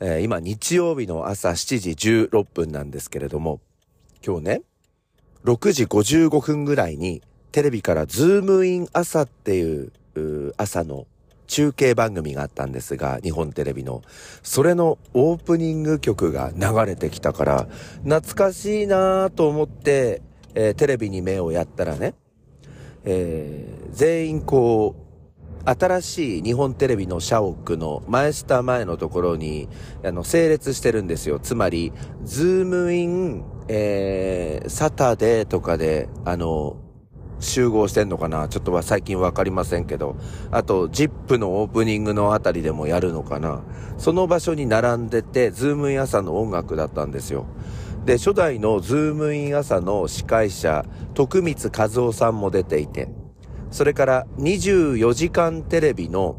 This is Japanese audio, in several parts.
えー、今日曜日の朝7時16分なんですけれども、今日ね、6時55分ぐらいにテレビからズームイン朝っていう朝の中継番組があったんですが、日本テレビの。それのオープニング曲が流れてきたから、懐かしいなぁと思って、えー、テレビに目をやったらね、えー、全員こう、新しい日本テレビの社屋の前下前のところに、あの、整列してるんですよ。つまり、ズームイン、えー、サタデーとかで、あの、集合してんのかなちょっとは最近わかりませんけど。あと、ジップのオープニングのあたりでもやるのかなその場所に並んでて、ズームイン朝の音楽だったんですよ。で、初代のズームイン朝の司会者、徳光和夫さんも出ていて、それから24時間テレビの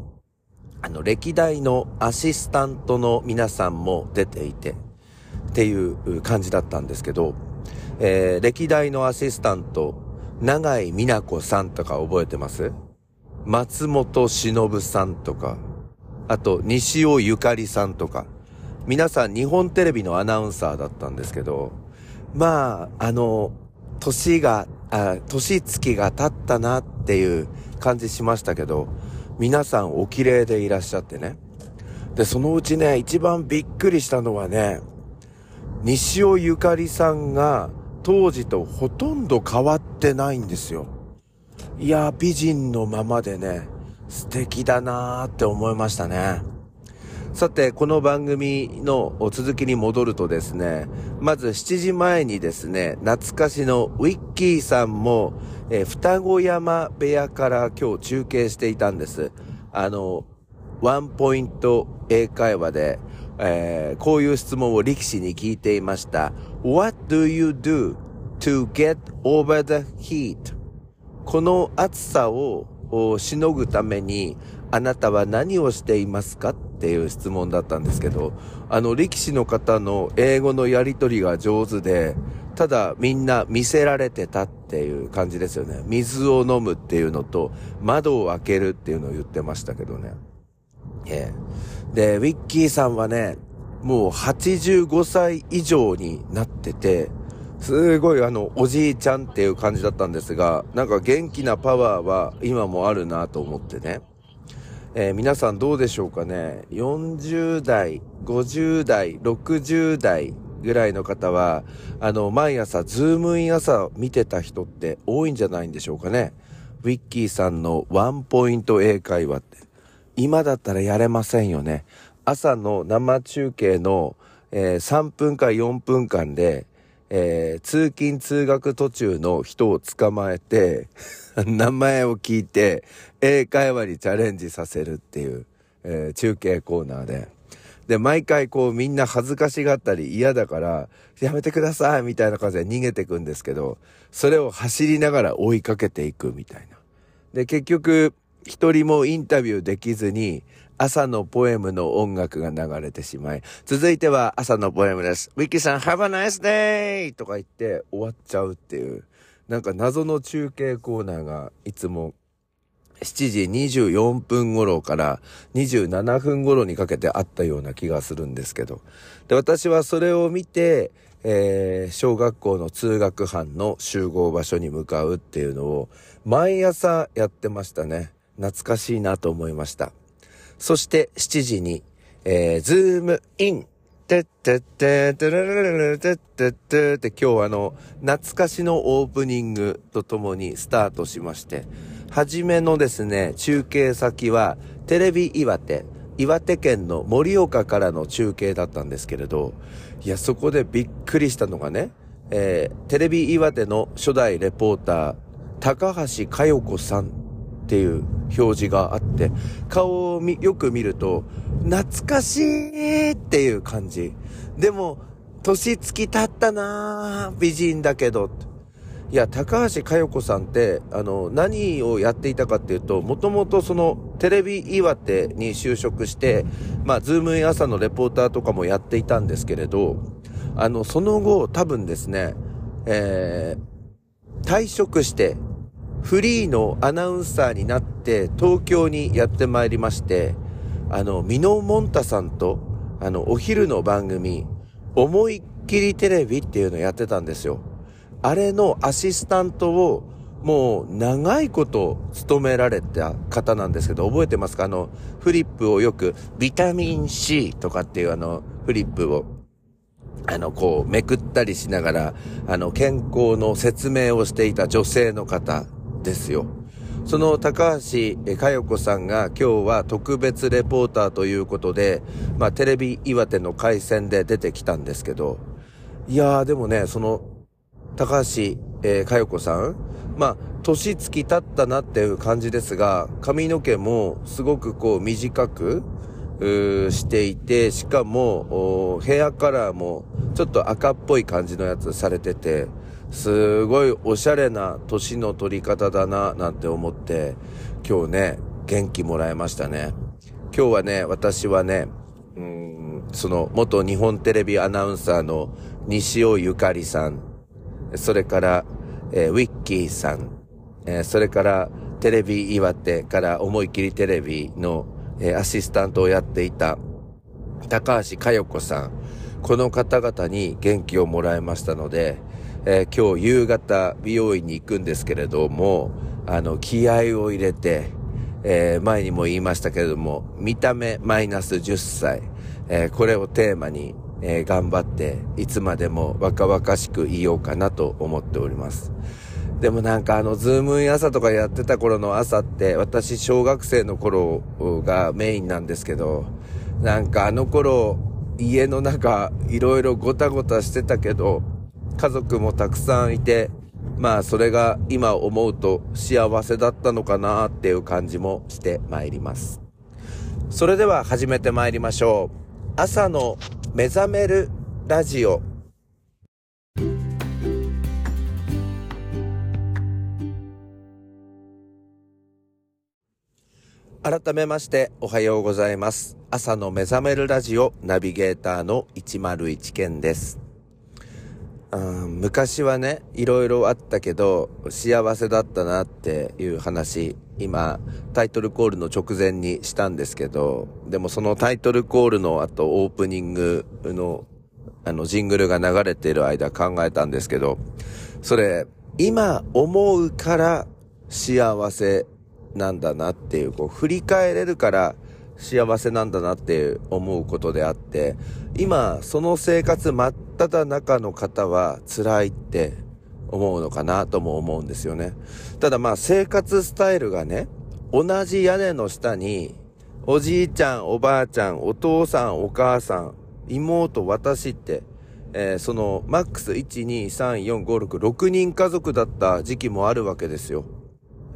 あの歴代のアシスタントの皆さんも出ていてっていう感じだったんですけど、えー、歴代のアシスタント、長井美奈子さんとか覚えてます？松本忍さんとか、あと西尾ゆかりさんとか、皆さん日本テレビのアナウンサーだったんですけど、まあ、あの、年が、あ、年月が経ったなっていう感じしましたけど、皆さんお綺麗でいらっしゃってね。で、そのうちね、一番びっくりしたのはね、西尾ゆかりさんが当時とほとんど変わってないんですよ。いや、美人のままでね、素敵だなーって思いましたね。さて、この番組の続きに戻るとですね、まず7時前にですね、懐かしのウィッキーさんも、えー、双子山部屋から今日中継していたんです。あの、ワンポイント英会話で、えー、こういう質問を力士に聞いていました。What do you do to get over the heat? この暑さをしのぐためにあなたは何をしていますか？っていう質問だったんですけど、あの力士の方の英語のやりとりが上手で、ただみんな見せられてたっていう感じですよね。水を飲むっていうのと、窓を開けるっていうのを言ってましたけどね。えー、で、ウィッキーさんはね、もう85歳以上になってて、すごいあの、おじいちゃんっていう感じだったんですが、なんか元気なパワーは今もあるなと思ってね。えー、皆さんどうでしょうかね？40代、50代、60代ぐらいの方は、あの、毎朝、ズームイン朝見てた人って多いんじゃないんでしょうかね？ウィッキーさんのワンポイント英会話って、今だったらやれませんよね。朝の生中継の、えー、3分か4分間で、えー、通勤通学途中の人を捕まえて、名前を聞いて、英会話にチャレンジさせるっていう、えー、中継コーナーで。で、毎回こうみんな恥ずかしがったり嫌だから、やめてくださいみたいな感じで逃げてくんですけど、それを走りながら追いかけていくみたいな。で、結局、一人もインタビューできずに、朝のポエムの音楽が流れてしまい、続いては朝のポエムです。ウィッキーさん、Have a nice day! とか言って終わっちゃうっていう。なんか謎の中継コーナーがいつも7時24分頃から27分頃にかけてあったような気がするんですけど。で、私はそれを見て、えー、小学校の通学班の集合場所に向かうっていうのを毎朝やってましたね。懐かしいなと思いました。そして7時に、えー、ズームイン。てってっててららららてってってて今日あの、懐かしのオープニングとともにスタートしまして、はじめのですね、中継先はテレビ岩手、岩手県の盛岡からの中継だったんですけれど、いや、そこでびっくりしたのがね、えー、テレビ岩手の初代レポーター、高橋佳代子さんっていう表示があって、顔をよく見ると、懐かしいっていう感じ。でも、年月経ったな美人だけど。いや、高橋佳代子さんって、あの、何をやっていたかっていうと、もともとその、テレビ岩手に就職して、まあ、ズームイン朝のレポーターとかもやっていたんですけれど、あの、その後、多分ですね、えー、退職して、フリーのアナウンサーになって東京にやってまいりまして、あの、ミノモンタさんと、あの、お昼の番組、思いっきりテレビっていうのをやってたんですよ。あれのアシスタントをもう長いこと務められた方なんですけど、覚えてますか？あの、フリップをよく、ビタミン C とかっていうあの、フリップを、あの、こう、めくったりしながら、あの、健康の説明をしていた女性の方ですよ。その高橋佳代子さんが今日は特別レポーターということで、まあ、テレビ岩手の回線で出てきたんですけど、いやーでもね、その、高橋、佳代子さんまあ、年月経ったなっていう感じですが、髪の毛もすごくこう短く、していて、しかも、ヘアカラーもちょっと赤っぽい感じのやつされてて、すごいおしゃれな年の取り方だな、なんて思って、今日ね、元気もらいましたね。今日はね、私はね、うん、その元日本テレビアナウンサーの西尾ゆかりさん、それから、えー、ウィッキーさん、えー、それからテレビ岩手から思い切りテレビの、えー、アシスタントをやっていた高橋佳代子さん、この方々に元気をもらいましたので、えー、今日夕方美容院に行くんですけれども、あの、気合を入れて、えー、前にも言いましたけれども、見た目マイナス10歳、えー、これをテーマに、え、頑張って、いつまでも若々しくいようかなと思っております。でもなんかあの、ズームイン朝とかやってた頃の朝って、私小学生の頃がメインなんですけど、なんかあの頃、家の中、いろいろごたごたしてたけど、家族もたくさんいて、まあそれが今思うと幸せだったのかなっていう感じもしてまいります。それでは始めてまいりましょう。朝の目覚めるラジオ。改めましておはようございます。朝の目覚めるラジオナビゲーターの101健です。昔はね、いろいろあったけど、幸せだったなっていう話、今、タイトルコールの直前にしたんですけど、でもそのタイトルコールの後、オープニングの、あの、ジングルが流れている間考えたんですけど、それ、今思うから幸せなんだなっていう、こう、振り返れるから幸せなんだなって思うことであって、今、その生活真っ只中の方は辛いって思うのかなとも思うんですよね。ただまあ生活スタイルがね、同じ屋根の下に、おじいちゃん、おばあちゃん、お父さん、お母さん、妹、私って、えー、その、マックス1、2、3、4、5、6、6人家族だった時期もあるわけですよ。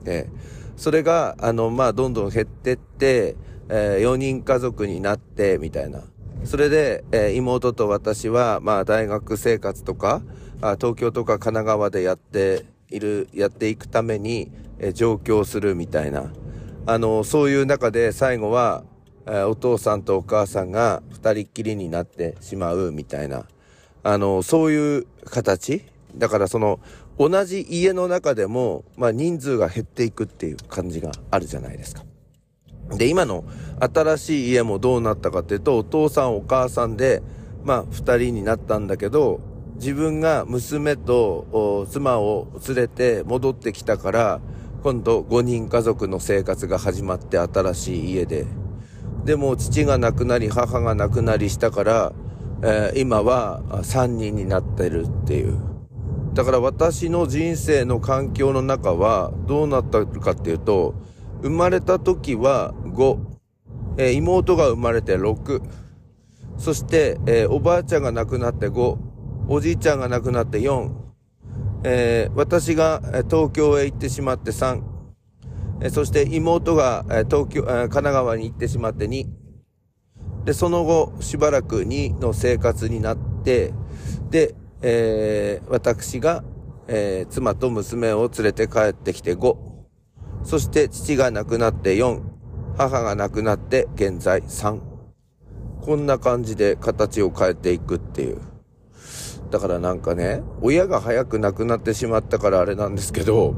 えー、それが、あの、まあ、どんどん減ってって、えー、4人家族になって、みたいな。それで、えー、妹と私は、まあ、大学生活とか、あ東京とか神奈川でやっている、やっていくために、えー、上京するみたいな。あの、そういう中で最後は、えー、お父さんとお母さんが二人っきりになってしまうみたいな。あの、そういう形だからその、同じ家の中でも、まあ人数が減っていくっていう感じがあるじゃないですか。で、今の新しい家もどうなったかっていうと、お父さんお母さんで、まあ、二人になったんだけど、自分が娘と妻を連れて戻ってきたから、今度5人家族の生活が始まって新しい家で。でも父が亡くなり母が亡くなりしたから、えー、今は3人になってるっていう。だから私の人生の環境の中はどうなったかっていうと、生まれた時は5、えー、妹が生まれて6、そして、えー、おばあちゃんが亡くなって5、おじいちゃんが亡くなって4、えー、私が東京へ行ってしまって3、えそして妹が東京、神奈川に行ってしまって2、で、その後、しばらく2の生活になって、で、えー、私が、えー、妻と娘を連れて帰ってきて5、そして父が亡くなって4、母が亡くなって現在3。こんな感じで形を変えていくっていう。だからなんかね、親が早く亡くなってしまったからあれなんですけど、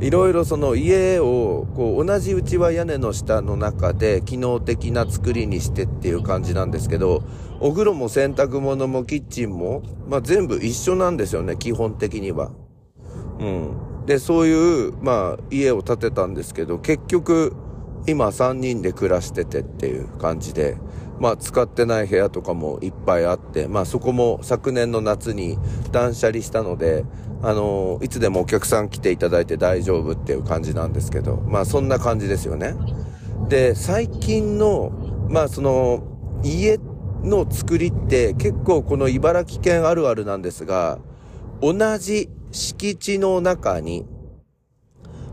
いろいろその家をこう同じうちは屋根の下の中で機能的な作りにしてっていう感じなんですけど、お風呂も洗濯物もキッチンも、まあ全部一緒なんですよね、基本的には。うん。で、そういう、まあ家を建てたんですけど、結局今3人で暮らしててっていう感じで、まあ使ってない部屋とかもいっぱいあって、まあそこも昨年の夏に断捨離したので、あのいつでもお客さん来ていただいて大丈夫っていう感じなんですけど、まあそんな感じですよね。で、最近の、まあその、家の作りって結構この茨城県あるあるなんですが、同じ敷地の中に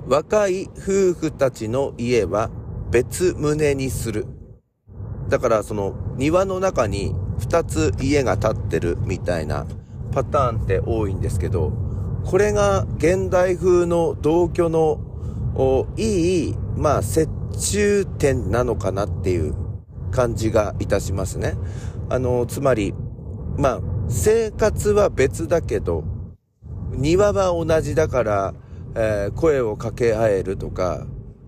若い夫婦たちの家は別棟にする。だからその庭の中に2つ家が建ってるみたいなパターンって多いんですけど、これが現代風の同居のいい、まあ、折衷点なのかなっていう感じがいたしますね。あの、つまり、まあ、生活は別だけど、庭は同じだから、えー、声を掛け合えるとか、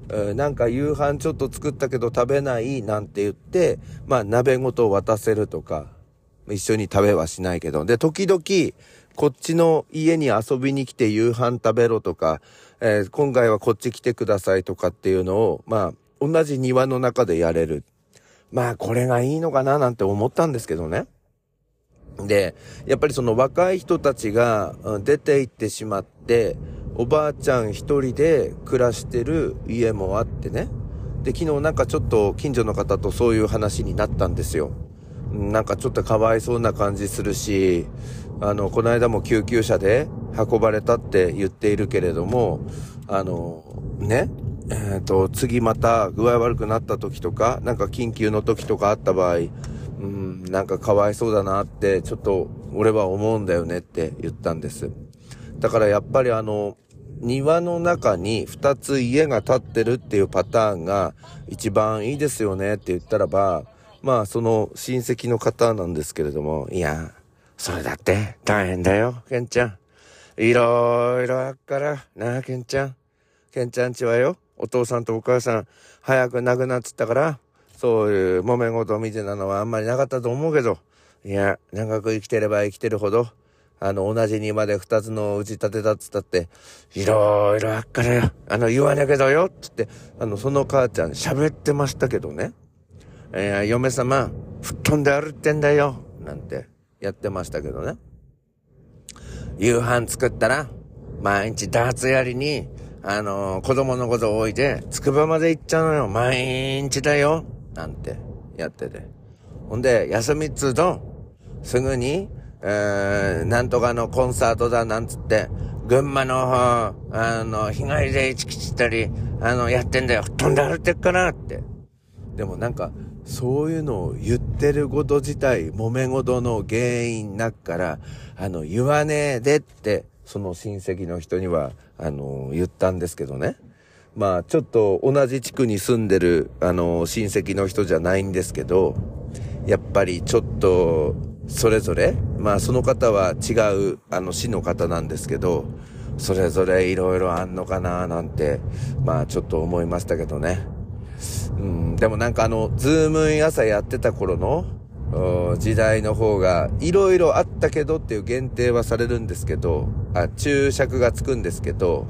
えー、なんか夕飯ちょっと作ったけど食べないなんて言って、まあ鍋ごと渡せるとか、一緒に食べはしないけど、で、時々、こっちの家に遊びに来て夕飯食べろとか、えー、今回はこっち来てくださいとかっていうのを、まあ、同じ庭の中でやれる。まあ、これがいいのかななんて思ったんですけどね。で、やっぱりその若い人たちが出て行ってしまって、おばあちゃん一人で暮らしてる家もあってね。で、昨日なんかちょっと近所の方とそういう話になったんですよ。なんかちょっとかわいそうな感じするし、あの、この間も救急車で運ばれたって言っているけれども、あの、ね、えっ、ー、と、次また具合悪くなった時とか、なんか緊急の時とかあった場合、うん、なんかかわいそうだなって、ちょっと俺は思うんだよねって言ったんです。だからやっぱりあの、庭の中に2つ家が建ってるっていうパターンが一番いいですよねって言ったらば、まあその親戚の方なんですけれども、いや、それだって大変だよ、ケンちゃん。いろいろあっから、なあ、ケンちゃん。ケンちゃんちはよ、お父さんとお母さん、早く亡くなっつったから、そういう揉め事みたいなのはあんまりなかったと思うけど、いや、長く生きてれば生きてるほど、あの、同じ庭で二つのうち建てたっつったって、いろいろあっからよ、あの、言わなけどよ、つって、あの、その母ちゃん喋ってましたけどね。えー、嫁様、吹っ飛んで歩ってんだよ、なんて。やってましたけどね。夕飯作ったら、毎日ダーツやりに、あの、子供のこと置いて、つくばまで行っちゃうのよ。毎日だよ。なんて、やってて。ほんで、休みっつうと、すぐに、えー、なんとかのコンサートだなんつって、群馬の方、あの、日帰りで一きちったり、あの、やってんだよ。飛んで歩ってっかなって。でもなんか、そういうのを言ってること自体、揉め事の原因なっから、あの、言わねえでって、その親戚の人には、あの、言ったんですけどね。まあ、ちょっと同じ地区に住んでる、あの、親戚の人じゃないんですけど、やっぱりちょっと、それぞれ、まあ、その方は違う、あの、市の方なんですけど、それぞれ色々あんのかななんて、まあ、ちょっと思いましたけどね。うん、でもなんかあの、ズームイン朝やってた頃の、時代の方が、いろいろあったけどっていう限定はされるんですけど、あ、注釈がつくんですけど、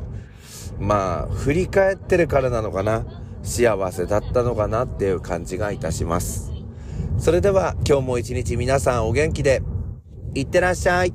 まあ、振り返ってるからなのかな。幸せだったのかなっていう感じがいたします。それでは今日も一日皆さんお元気で、いってらっしゃい。